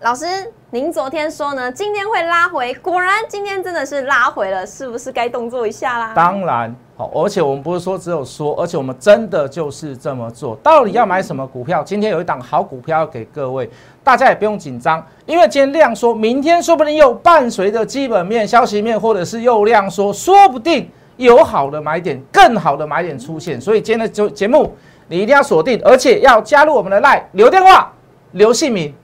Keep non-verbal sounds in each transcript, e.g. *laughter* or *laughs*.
老师，您昨天说呢，今天会拉回，果然今天真的是拉回了，是不是该动作一下啦？当然，好，而且我们不是说只有说，而且我们真的就是这么做。到底要买什么股票？今天有一档好股票要给各位，大家也不用紧张，因为今天量说，明天说不定又伴随着基本面、消息面，或者是又量说，说不定有好的买点、更好的买点出现。所以今天的节节目你一定要锁定，而且要加入我们的 line，留电话、留姓名。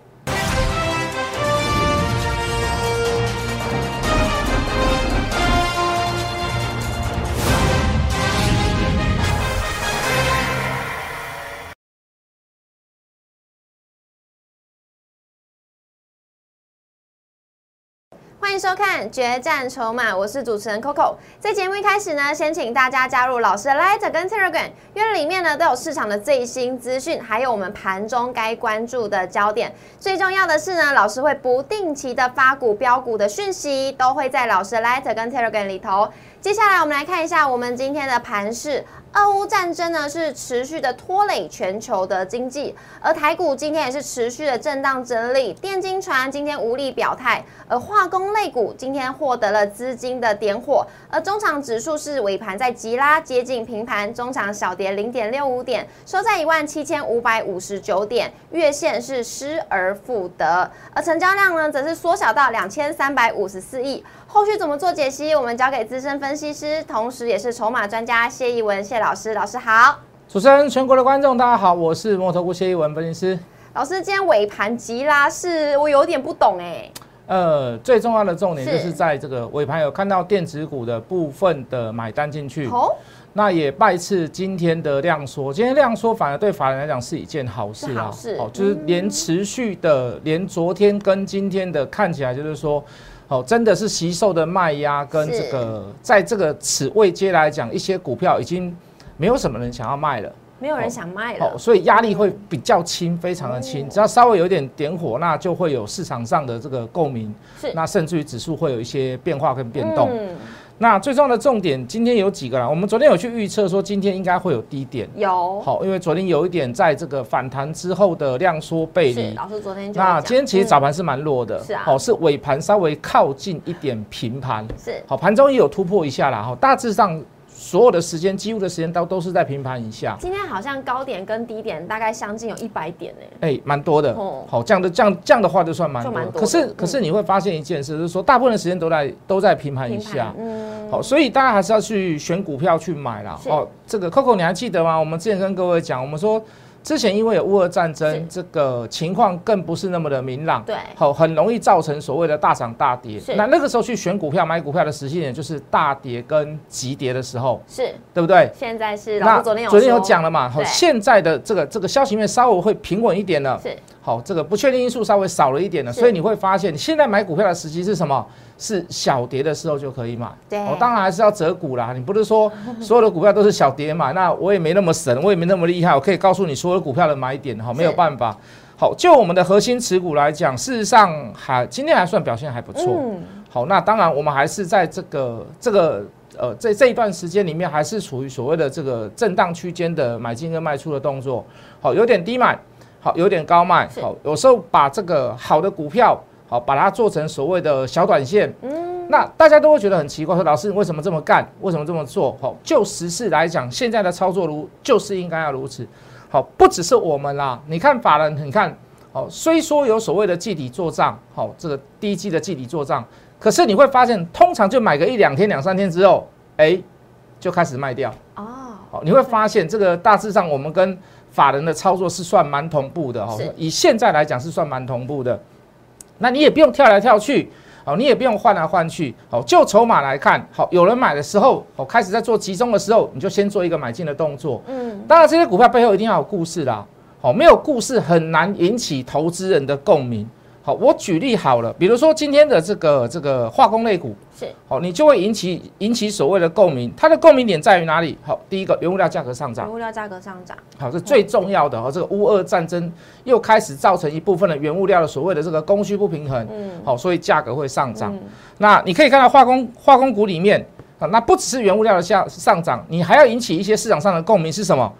欢迎收看《决战筹码》，我是主持人 Coco。在节目一开始呢，先请大家加入老师的 Light 跟 Telegram，因为里面呢都有市场的最新资讯，还有我们盘中该关注的焦点。最重要的是呢，老师会不定期的发股标股的讯息，都会在老师的 Light 跟 Telegram 里头。接下来我们来看一下我们今天的盘势。俄乌战争呢是持续的拖累全球的经济，而台股今天也是持续的震荡整理，电金船今天无力表态，而化工类股今天获得了资金的点火，而中场指数是尾盘在急拉接近平盘，中场小跌零点六五点，收在一万七千五百五十九点，月线是失而复得，而成交量呢则是缩小到两千三百五十四亿。后续怎么做解析？我们交给资深分析师，同时也是筹码专家谢义文谢老师。老师好，主持人、全国的观众大家好，我是摩头股谢义文分析师。老师，今天尾盘急拉是我有点不懂哎。呃，最重要的重点就是在这个尾盘有看到电子股的部分的买单进去，哦，那也拜次今天的量缩。今天量缩反而对法人来讲是一件好事啊，哦，就是连持续的，连昨天跟今天的看起来就是说。哦，真的是吸售的卖压跟这个，在这个此位阶来讲，一些股票已经没有什么人想要卖了，没有人想卖了，所以压力会比较轻，非常的轻，只要稍微有点点火，那就会有市场上的这个共鸣，是，那甚至于指数会有一些变化跟变动。那最重要的重点，今天有几个啦？我们昨天有去预测说，今天应该会有低点，有好，因为昨天有一点在这个反弹之后的量缩背离。老师昨天那今天其实早盘是蛮弱的，是啊，好，是尾盘稍微靠近一点平盘，是好，盘中也有突破一下啦，哈，大致上。所有的时间，几乎的时间都都是在平盘以下。今天好像高点跟低点大概相近有一百点哎，哎，蛮多的。哦，好，这样的这样这样的话就算蛮多。可是可是你会发现一件事，就是说大部分的时间都在都在平盘以下。嗯。好，所以大家还是要去选股票去买啦。哦，这个 Coco 你还记得吗？我们之前跟各位讲，我们说。之前因为有乌俄战争，这个情况更不是那么的明朗，对，好，很容易造成所谓的大涨大跌。那那个时候去选股票、买股票的时间点，就是大跌跟急跌的时候，是。对不对？现在是那昨天有昨天有讲了嘛？好，现在的这个这个消息面稍微会平稳一点了，是好，这个不确定因素稍微少了一点了，所以你会发现，现在买股票的时机是什么？是小跌的时候就可以买，对，我当然还是要择股啦。你不是说 *laughs* 所有的股票都是小跌买，那我也没那么神，我也没那么厉害，我可以告诉你所有股票的买点，哈，没有办法。好，就我们的核心持股来讲，事实上还今天还算表现还不错。嗯，好，那当然我们还是在这个这个呃这这一段时间里面，还是处于所谓的这个震荡区间的买进跟卖出的动作。好，有点低买，好，有点高卖，好，有时候把这个好的股票。好，把它做成所谓的小短线，嗯，那大家都会觉得很奇怪，说老师你为什么这么干？为什么这么做？好，就实事来讲，现在的操作如就是应该要如此。好，不只是我们啦，你看法人，你看，好，虽说有所谓的季底做账，好，这个第一季的季底做账，可是你会发现，通常就买个一两天、两三天之后，哎，就开始卖掉。哦，好，你会发现这个大致上我们跟法人的操作是算蛮同步的，哈，以现在来讲是算蛮同步的。那你也不用跳来跳去，好，你也不用换来换去，好，就筹码来看，好，有人买的时候，好，开始在做集中的时候，你就先做一个买进的动作。嗯，当然这些股票背后一定要有故事啦，好，没有故事很难引起投资人的共鸣。好，我举例好了，比如说今天的这个这个化工类股是好，你就会引起引起所谓的共鸣。它的共鸣点在于哪里？好，第一个原物料价格上涨，原物料价格上涨，好，这最重要的。哦，这个乌俄战争又开始造成一部分的原物料的所谓的这个供需不平衡，嗯，好，所以价格会上涨。那你可以看到化工化工股里面啊，那不只是原物料的下上涨，你还要引起一些市场上的共鸣是什么？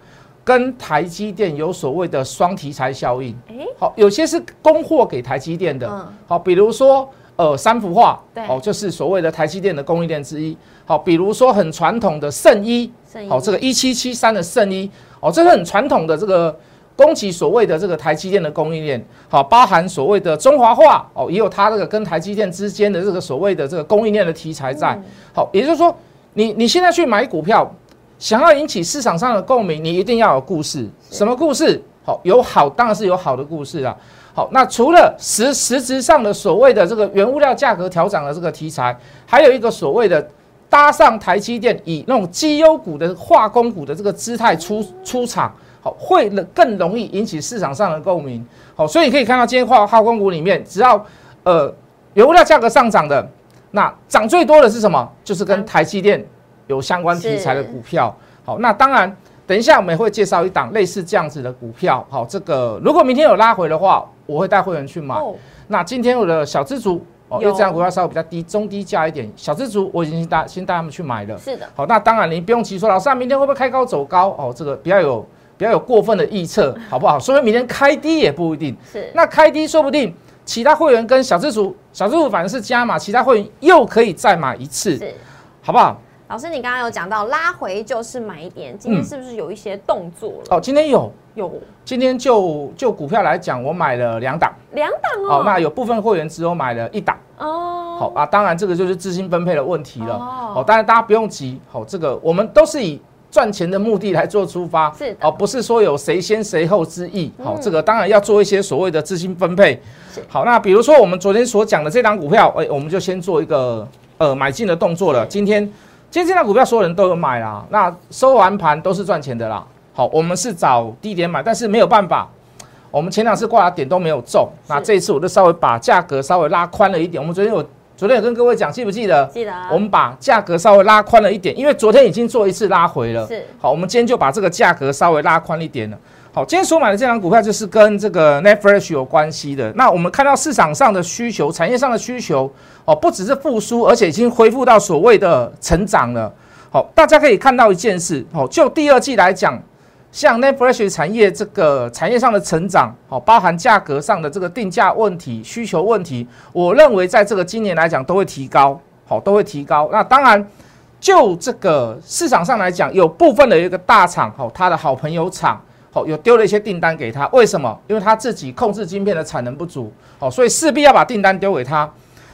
跟台积电有所谓的双题材效应。哎，好，有些是供货给台积电的，嗯。好，比如说呃三幅画，对。哦，就是所谓的台积电的供应链之一。好，比如说很传统的圣衣，好，这个一七七三的圣衣，哦，这是很传统的这个供给所谓的这个台积电的供应链，好，包含所谓的中华化，哦，也有它这个跟台积电之间的这个所谓的这个供应链的题材在。嗯。好，也就是说，你你现在去买股票，想要引起市场上的共鸣，你一定要有故事。什么故事？好，有好当然是有好的故事啦。好，那除了实实质上的所谓的这个原物料价格调涨的这个题材，还有一个所谓的搭上台积电以那种绩优股的化工股的这个姿态出出场，好，会更容易引起市场上的共鸣。好，所以你可以看到今天化化工股里面，只要呃原物料价格上涨的，那涨最多的是什么？就是跟台积电有相关题材的股票。好，那当然，等一下我们也会介绍一档类似这样子的股票。好，这个如果明天有拉回的话，我会带会员去买。哦，那今天我的小资族，哦，因为有这样股票稍微比较低，中低价一点，小资族我已经带先带他们去买了。是的，好，那当然你不用急说，老师啊，明天会不会开高走高？哦，这个比较有比较有过分的预测，*laughs* 好不好？说明明天开低也不一定。是那开低说不定其他会员跟小资族，小资族反正是加码，其他会员又可以再买一次，是。好不好？老师，你刚刚有讲到拉回就是买点，今天嗯。是不是有一些动作了？哦，今天有，有。今天就就股票来讲，我买了两档，两档哦。哦，那有部分会员只有买了一档，哦，好啊，当然这个就是资金分配的问题了，哦。好，当然大家不用急，好，这个我们都是以赚钱的目的来做出发，是的。哦，不是说有谁先谁后之意，好，嗯。这个当然要做一些所谓的资金分配，好，那比如说我们昨天所讲的这档股票，哎，我们就先做一个呃买进的动作了，今天今天这档股票所有人都有买啦，那收完盘都是赚钱的啦，好，我们是找低点买，但是没有办法。我们前两次挂的点都没有中，那这一次我就稍微把价格稍微拉宽了一点。我们昨天有昨天有跟各位讲，记不记得？记得啊我们把价格稍微拉宽了一点，因为昨天已经做一次拉回了。是好，我们今天就把这个价格稍微拉宽一点了。好，今天所买的这张股票就是跟这个 Netflix 有关系的。那我们看到市场上的需求，产业上的需求，哦，不只是复苏，而且已经恢复到所谓的成长了。好，大家可以看到一件事，哦，就第二季来讲，像 Netflix 产业这个产业上的成长，好，包含价格上的这个定价问题、需求问题，我认为在这个今年来讲都会提高，好，都会提高。那当然，就这个市场上来讲，有部分的一个大厂，好，他的好朋友厂，好，有丢了一些订单给他，为什么？因为他自己控制晶片的产能不足，哦，所以势必要把订单丢给他。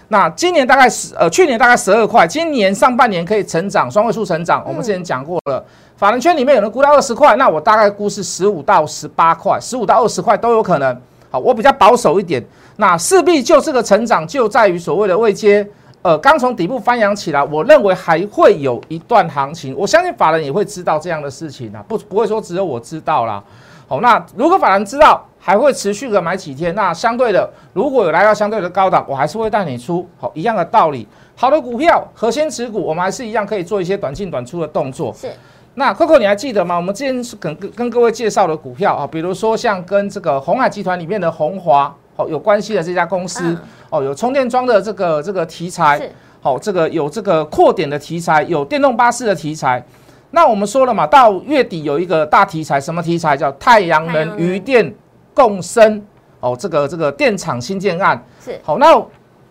那今年大概十呃，去年大概十二块，今年上半年可以成长双位数成长，我们之前讲过了。法人圈里面有人估到二十块，那我大概估是十五到十八块，十五到二十块都有可能。好，我比较保守一点。那势必就这个成长就在于所谓的位阶，呃，刚从底部翻扬起来，我认为还会有一段行情。我相信法人也会知道这样的事情啊，不不会说只有我知道啦。好，那如果法人知道，还会持续的买几天，那相对的，如果有来到相对的高档，我还是会带你出。好，一样的道理。好的股票核心持股，我们还是一样可以做一些短进短出的动作。是那 Coco 你还记得吗？我们之前跟跟各位介绍的股票啊，比如说像跟这个红海集团里面的红华哦有关系的这家公司、嗯哦，有充电桩的这个这个题材，是好、这个有这个扩点的题材，有电动巴士的题材。那我们说了嘛，到月底有一个大题材，什么题材？叫太阳能能余电共生哦，这个这个电厂新建案。是好，那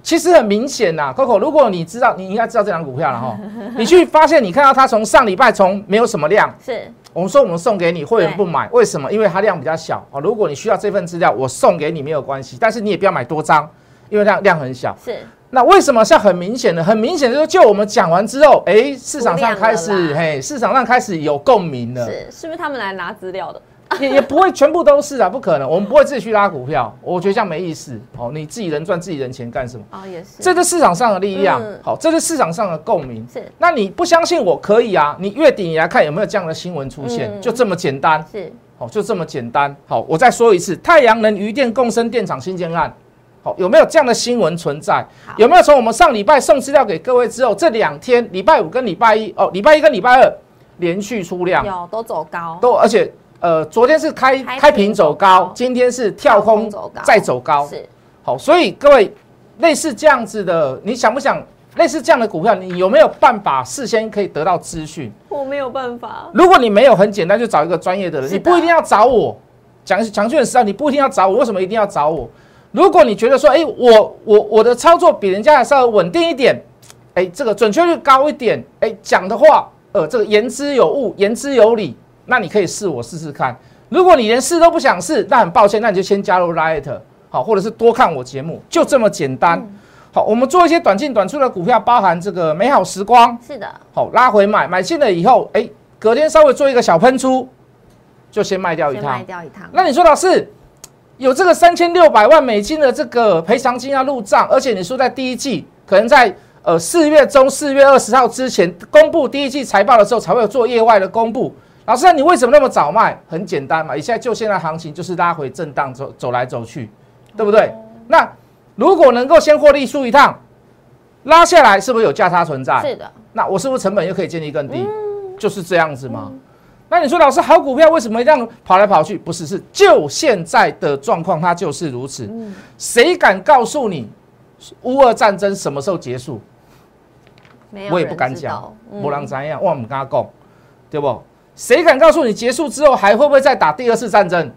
其实很明显呐，Coco，如果你知道，你应该知道这张股票了哈，*laughs* 你去发现，你看到它从上礼拜从没有什么量，是我们说我们送给你，会员不买，为什么？因为它量比较小哦。如果你需要这份资料，我送给你没有关系，但是你也不要买多张，因为量量很小。是那为什么像很明显的？很明显就是，就我们讲完之后，哎，市场上开始，嘿，市场上开始有共鸣了。是，是不是他们来拿资料的？也也不会全部都是啊，不可能，我们不会自己去拉股票，我觉得这样没意思。哦，你自己人赚自己人钱干什么？哦，也是，这是市场上的力量嗯，好，这是市场上的共鸣。是那你不相信我可以啊？你月底你来看有没有这样的新闻出现，嗯就这么简单。是好，就这么简单。好，我再说一次，太阳能余电共生电厂新建案，好，有没有这样的新闻存在？有没有从我们上礼拜送资料给各位之后，这两天礼拜五跟礼拜一，哦，礼拜一跟礼拜二连续出量，有都走高，都而且呃，昨天是开开开平走走高高，今天是跳空走高再走高。是好，所以各位类似这样子的，你想不想类似这样的股票，你有没有办法事先可以得到资讯？我没有办法。如果你没有，很简单，就找一个专业的人，你不一定要找我。讲讲句很实在，你不一定要找我，为什么一定要找我？如果你觉得说，哎，我我我的操作比人家还稍微稳定一点，哎，这个准确率高一点，哎，讲的话，呃，这个言之有物，言之有理，那你可以试我试试看。如果你连试都不想试，那很抱歉，那你就先加入 Light，好，或者是多看我节目，就这么简单。好，我们做一些短进短出的股票，包含这个美好时光，是的，好拉回买，买进了以后，哎，隔天稍微做一个小喷出，就先卖掉一趟先卖。掉一趟。那你说老师有这个三千六百万美金的这个赔偿金要入账，而且你说在第一季可能在呃四月中四月二十号之前公布第一季财报的时候才会有做业外的公布。老师，那你为什么那么早卖？很简单嘛，你现在就现在行情就是拉回震荡走走来走去，对不对？那如果能够先获利出一趟，拉下来是不是有价差存在？是的，那我是不是成本又可以建立更低？就是这样子吗？那你说老师好股票为什么这样跑来跑去？不是，是就现在的状况，它就是如此。谁敢告诉你乌俄战争什么时候结束？我也不敢讲，嗯波浪怎样，我们跟他讲，对不？谁敢告诉你结束之后还会不会再打第二次战争？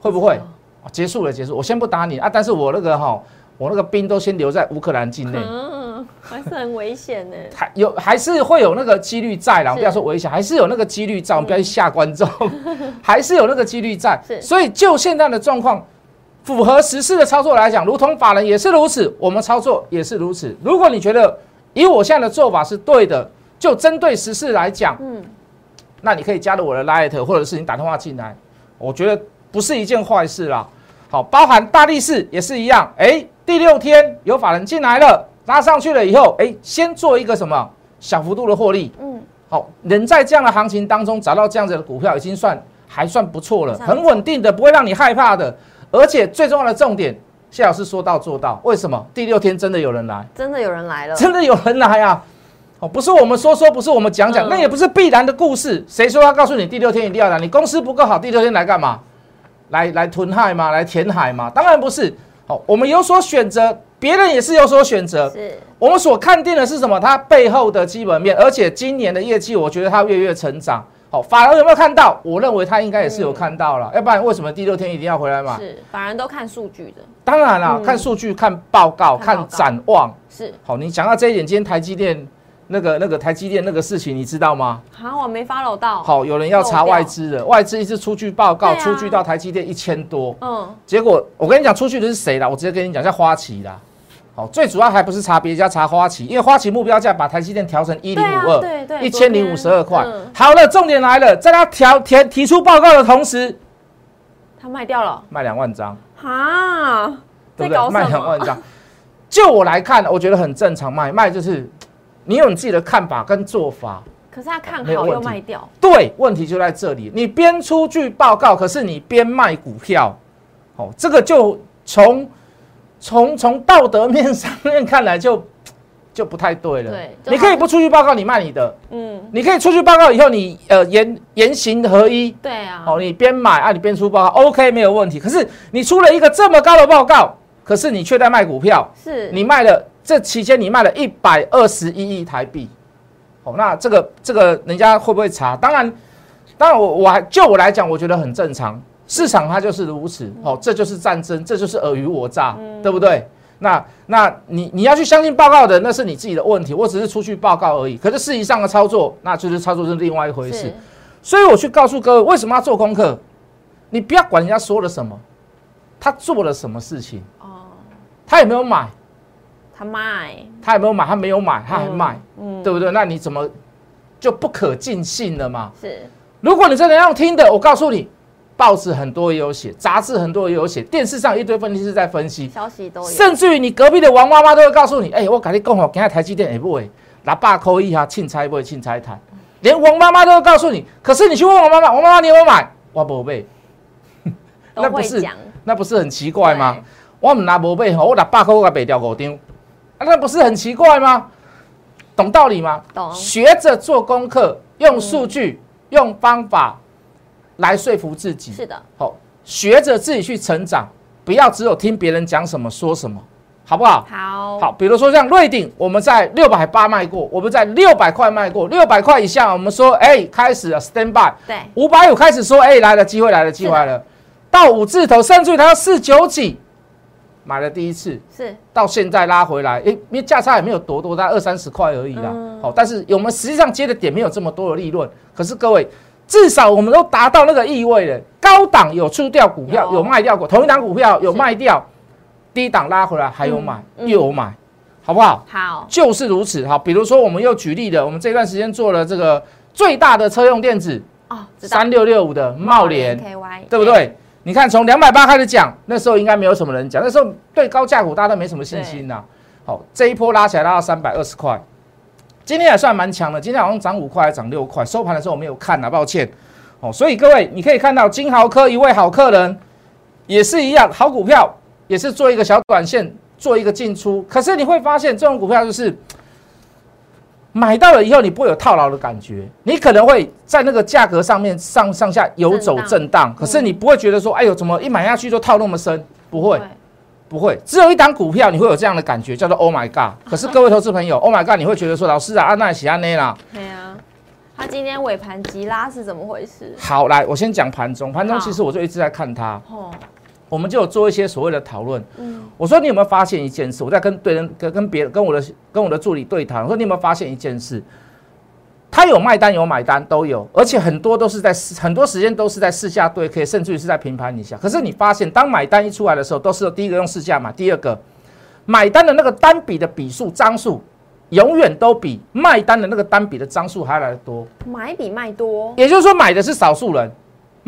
会不会？哦结束了，结束。我先不打你啊，但是我那个哈，我那个兵都先留在乌克兰境内。嗯，还是很危险呢。*laughs* 还有还是会有那个几率在啦，是不要说危险，还是有那个几率在，我们不要去吓观众，*laughs* 还是有那个几率在。是所以就现在的状况，符合实事的操作来讲，如同法人也是如此，我们操作也是如此。如果你觉得以我现在的做法是对的，就针对实事来讲，嗯，那你可以加入我的 Light，或者是你打电话进来，我觉得不是一件坏事啦。好，包含大力士也是一样，哎，第六天有法人进来了，拉上去了以后，哎，先做一个什么小幅度的获利，嗯，好，能在这样的行情当中找到这样子的股票，已经算还算不错了，很稳定的，不会让你害怕的，而且最重要的重点，谢老师说到做到，为什么？第六天真的有人来，真的有人来了，真的有人来啊！哦，不是我们说说，不是我们讲讲，嗯那也不是必然的故事。谁说要告诉你第六天一定要来？你公司不够好，第六天来干嘛？来来吞海吗？来填海吗？当然不是。好，我们有所选择，别人也是有所选择。是我们所看定的是什么？它背后的基本面，而且今年的业绩，我觉得它月月成长。好，法人有没有看到？我认为他应该也是有看到了，要不然为什么第六天一定要回来嘛？是，法人都看数据的，当然啦，嗯看数据、看报告、看报告看展望。是。好，你讲到这一点，今天台积电那个那个台积电那个事情，你知道吗？好，我没 follow 到。，好，有人要查外资的，外资一直出具报告，啊出具到台积电一千多，嗯，结果我跟你讲，出去的是谁啦？我直接跟你讲，叫花旗啦。好，最主要还不是查别家，查花旗，因为花旗目标价把台积电调成一零五二，对对一千零五十二块嗯。好了，重点来了，在他调提提出报告的同时，他卖掉了，卖两万张，哈，在对不对？卖？两万张，就我来看，我觉得很正常，卖卖就是你有你自己的看法跟做法。可是他看好又卖掉，对，问题就在这里。你边出具报告，可是你边卖股票，哦，这个就从从从道德面上面看来就就不太对了。对你可以不出具报告，你卖你的；嗯，你可以出具报告以后，你呃言言行合一，对啊，哦，你边买啊，你边出报告，OK 没有问题。可是你出了一个这么高的报告，可是你却在卖股票，是你卖了这期间你卖了一百二十一亿台币，哦，那这个这个人家会不会查？当然，当然我我还就我来讲，我觉得很正常，市场它就是如此，哦，这就是战争，这就是尔虞我诈，对不对？那那你你要去相信报告的，那是你自己的问题，我只是出去报告而已。可是事实上的操作，那就是操作是另外一回事。所以我去告诉各位，为什么要做功课？你不要管人家说了什么，他做了什么事情，哦，他有没有买？他卖，他有没有买？他没有买，他还卖，嗯，对不对？那你怎么就不可尽信了嘛？是如果你真的要听的，我告诉你，报纸很多也有写，杂志很多也有写，电视上一堆分析师在分析，消息都有，甚至于你隔壁的王妈妈都会告诉你，哎、我跟你讲哦，今天台积电会不会拿八扣一哈，庆猜不会庆猜谈，连王妈妈都会告诉你。可是你去问王妈妈，王妈妈你有没有买？我不买，都 *laughs* 那不是，那不是很奇怪吗？我唔拿无买吼，我拿八扣我给卖掉五张，啊，那不是很奇怪吗？懂道理吗？懂学着做功课，用数据、用方法来说服自己。是的，好，学着自己去成长，不要只有听别人讲什么说什么。好不好？好，好，比如说像瑞鼎，我们在六百八卖过，我们在六百块卖过，六百块以下，我们说，哎，开始了，stand by。对，五百五开始说，哎，来了，机会来了，机会来了。到五字头，甚至于它要四九几，买了第一次，是到现在拉回来，哎，因为价差也没有多多，大概二三十块而已啦。嗯好，但是我们实际上接的点没有这么多的利润，可是各位。至少我们都达到那个意味了，高档有出掉股票，有有卖掉过，同一档股票有卖掉，低档拉回来还有买，又有买，好不好？好，就是如此。好，比如说我们又举例的，我们这段时间做了这个最大的车用电子哦，三六六五的茂联对不？对？你看从两百八开始讲，那时候应该没有什么人讲，那时候对高价股大家都没什么信心呐、好，这一波拉起来拉到三百二十块，今天也算蛮强的，今天好像涨五块，还涨六块，收盘的时候我没有看啊，抱歉。哦，所以各位你可以看到金豪科一位好客人也是一样，好股票也是做一个小短线，做一个进出。可是你会发现这种股票就是买到了以后，你不会有套牢的感觉，你可能会在那个价格上面上上下游走震荡，可是你不会觉得说，哎呦，怎么一买下去就套那么深？不会，不会，只有一档股票你会有这样的感觉，叫做 Oh my God。可是 *laughs* 各位投资朋友，Oh my God，你会觉得说，老师啊，安奈喜安内啦。对啊，他今天尾盘急拉是怎么回事？好，来，我先讲盘中，盘中其实我就一直在看它，哦，我们就有做一些所谓的讨论。嗯，我说你有没有发现一件事？我在跟对人跟跟别人跟我的跟我的助理对谈，我说你有没有发现一件事？他有卖单有买单都有，而且很多都是在市很多时间都是在试价对可以甚至于是在平盘以下。可是你发现，当买单一出来的时候，都是第一个用试价买，第二个买单的那个单笔的笔数张数，永远都比卖单的那个单笔的张数还要来得多。买比卖多，也就是说，买的是少数人，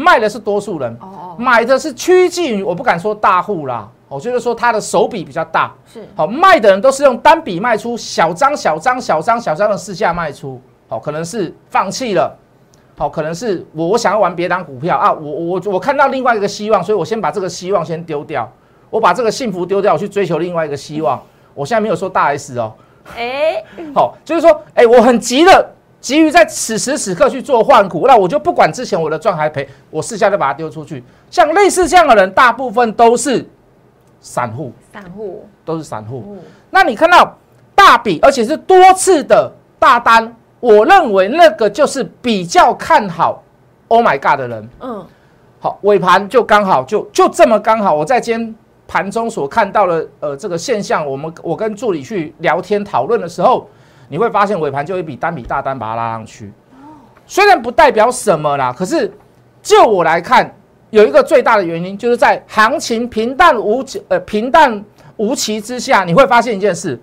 卖的是多数人。哦哦，买的是趋近于，我不敢说大户啦，我就是说他的手笔比较大。是好，卖的人都是用单笔卖出，小张小张小张小张的市价卖出。好，可能是放弃了，好，可能是我我想要玩别档股票啊，我我我看到另外一个希望，所以我先把这个希望先丢掉，我把这个幸福丢掉，我去追求另外一个希望。我现在没有说大 S 哦，哎，好，就是说，哎，我很急的，急于在此时此刻去做换股，那我就不管之前我的赚还赔，我私下就把它丢出去。像类似这样的人，大部分都是散户，散户，都是散户。嗯，那你看到大笔，而且是多次的大单，我认为那个就是比较看好 Oh my God 的人。嗯，好，尾盘就刚好就就这么刚好，我在今天盘中所看到的呃这个现象，我们我跟助理去聊天讨论的时候，你会发现尾盘就一笔单笔大单把它拉上去。虽然不代表什么啦，可是就我来看，有一个最大的原因，就是在行情平淡无奇呃平淡无奇之下，你会发现一件事，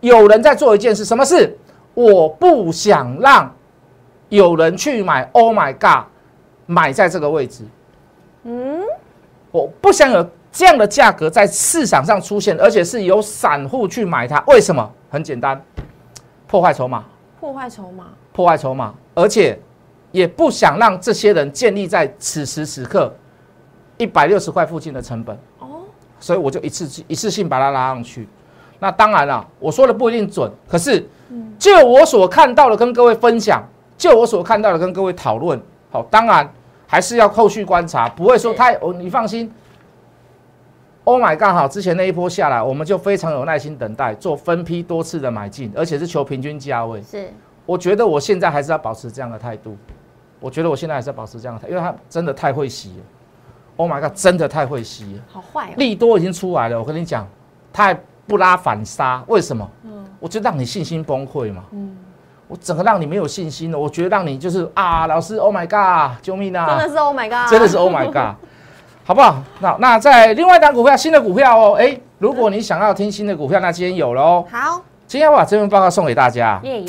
有人在做一件事，什么事？我不想让有人去买，Oh my God，买在这个位置。嗯，我不想有这样的价格在市场上出现，而且是由散户去买它。为什么？很简单，破坏筹码，破坏筹码，破坏筹码，而且也不想让这些人建立在此时此刻一百六十块附近的成本，哦，所以我就一次一次性把它拉上去。那当然了，我说的不一定准，可是就我所看到的跟各位分享，就我所看到的跟各位讨论，好，当然还是要后续观察，不会说太哦，你放心。Oh my god！好，之前那一波下来，我们就非常有耐心等待，做分批多次的买进，而且是求平均价位。是我觉得我现在还是要保持这样的态度，我觉得我现在还是要保持这样的态，因为它真的太会吸了。Oh my god！真的太会吸了。好坏哦，利多已经出来了，我跟你讲，它还不拉反杀，为什么？我就让你信心崩溃嘛。嗯我整个让你没有信心了，我觉得让你就是啊，老师，Oh my god，救命啊！真的是 Oh my God，真的是 Oh my god，好不好？那那在另外一档股票，新的股票哦，哎，如果你想要听新的股票，那今天有了哦。好，今天我把这份报告送给大家，耶，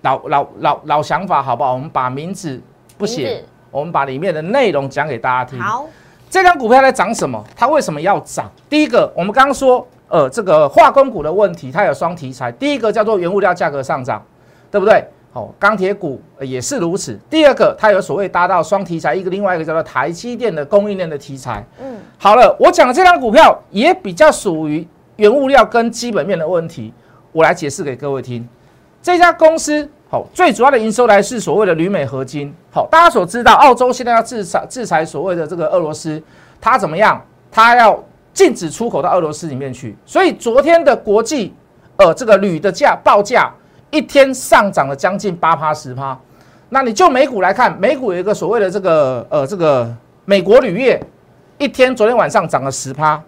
老老老老想法好不好？我们把名字不名写，我们把里面的内容讲给大家听。好，这张股票在涨什么？它为什么要涨？第一个，我们刚刚说，呃，这个化工股的问题，它有双题材。第一个叫做原物料价格上涨，对不对？哦，钢铁股呃也是如此。第二个，它有所谓搭到双题材，一个另外一个叫做台积电的供应链的题材。嗯，好了，我讲的这张股票也比较属于原物料跟基本面的问题，我来解释给各位听。这家公司好，最主要的营收来是所谓的铝镁合金。好，大家所知道，澳洲现在要制裁制裁所谓的这个俄罗斯，它怎么样？它要禁止出口到俄罗斯里面去。所以昨天的国际呃这个铝的价报价一天上涨了将近八趴十趴。那你就美股来看，美股有一个所谓的这个呃这个美国铝业，一天昨天晚上涨了十趴，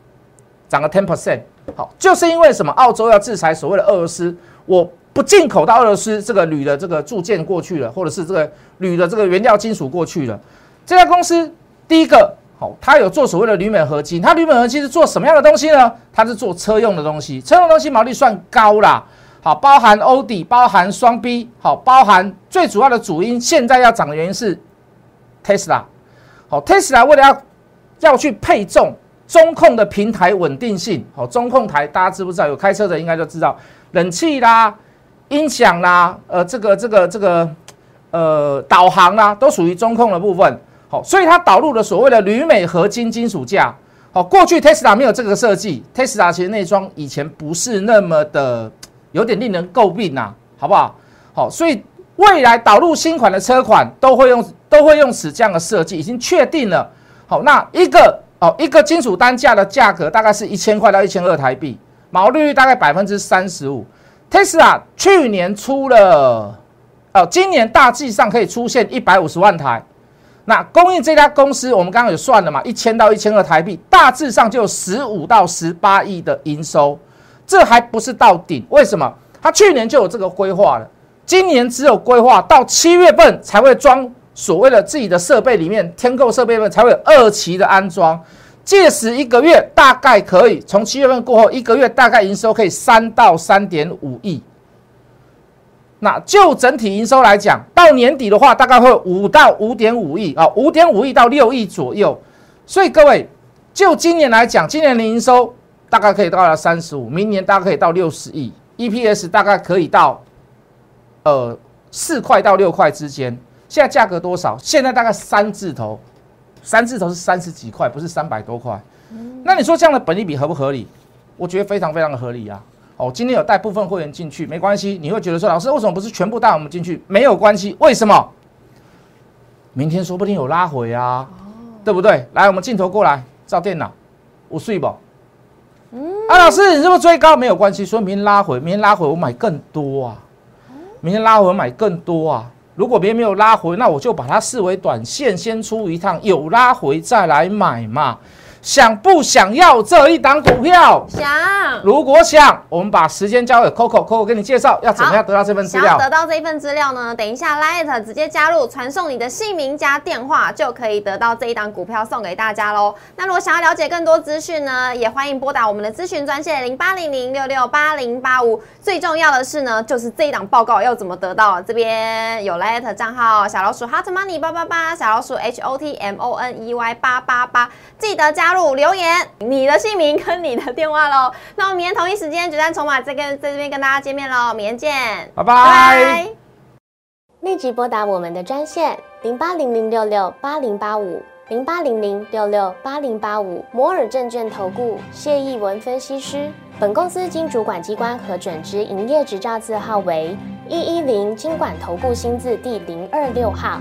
涨了 ten percent。好，就是因为什么？澳洲要制裁所谓的俄罗斯，我不进口到俄罗斯这个铝的这个铸件过去了，或者是这个铝的这个原料金属过去了。这家公司第一个，好，它有做所谓的铝镁合金，它铝镁合金是做什么样的东西呢？它是做车用的东西，车用东西毛利算高啦。好，包含欧底，包含双 B，好，包含最主要的主因，现在要涨的原因是 Tesla。好，Tesla 为了要要去配重。中控的平台稳定性，好，中控台大家知不知道？有开车的应该都知道，冷气啦、音响啦，呃，这个、这个、这个，呃，导航啦，都属于中控的部分。好，所以它导入了所谓的铝镁合金金属架。好，过去 Tesla 没有这个设计，Tesla 其实内装以前不是那么的，有点令人诟病呐，好不好？好，所以未来导入新款的车款都会用都会用此这样的设计，已经确定了。好，那一个。哦，一个金属单价的价格大概是一千块到一千二台币，毛利率大概百分之三十五。Tesla 去年出了，哦，今年大致上可以出现一百五十万台。那供应这家公司，我们刚刚有算了嘛，一千到一千二台币，大致上就十五到十八亿的营收。这还不是到顶，为什么？他去年就有这个规划了，今年只有规划到七月份才会装。所谓的自己的设备里面添购设备份才会有二期的安装，届时一个月大概可以从七月份过后一个月大概营收可以三到三点五亿。那就整体营收来讲，到年底的话大概会五到五点五亿啊，五点五亿到六亿左右。所以各位，就今年来讲，今年的营收大概可以到达三十五，明年大概可以到六十亿，EPS 大概可以到呃四块到六块之间。现在价格多少？现在大概三字头，三字头是三十几块，不是三百多块。那你说这样的本利比合不合理？我觉得非常非常的合理啊。哦，今天有带部分会员进去，没关系。你会觉得说，老师为什么不是全部带我们进去？没有关系，为什么？明天说不定有拉回啊，对不对？来，我们镜头过来照电脑，我睡不？啊，老师，你是不是追高？没有关系，说明天拉回，明天拉回我买更多啊。明天拉回我买更多啊。如果别人没有拉回，那我就把它视为短线，先出一趟，有拉回再来买嘛。想不想要这一档股票？想。如果想，我们把时间交给 Coco，Coco 给你介绍要怎么样得到这份资料。想要得到这一份资料呢？等一下 Light 直接加入，传送你的姓名加电话，就可以得到这一档股票送给大家喽。那如果想要了解更多资讯呢，也欢迎拨打我们的咨询专线零八零零六六八零八五。最重要的是呢，就是这一档报告要怎么得到？这边有 Light 账号小老鼠 Hot Money 八八八，小老鼠 H O T M O N E Y 八八八，记得加入。留言你的姓名跟你的电话喽，*laughs* 那我们明天同一时间决战筹码再跟在这边跟大家见面喽，明天见，拜拜。立即拨打我们的专线零八零零六六八零八五零八零零六六八零八五摩尔证券投顾谢义文分析师，本公司经主管机关核准之营业执照字号为一一零金管投顾新字第零二六号。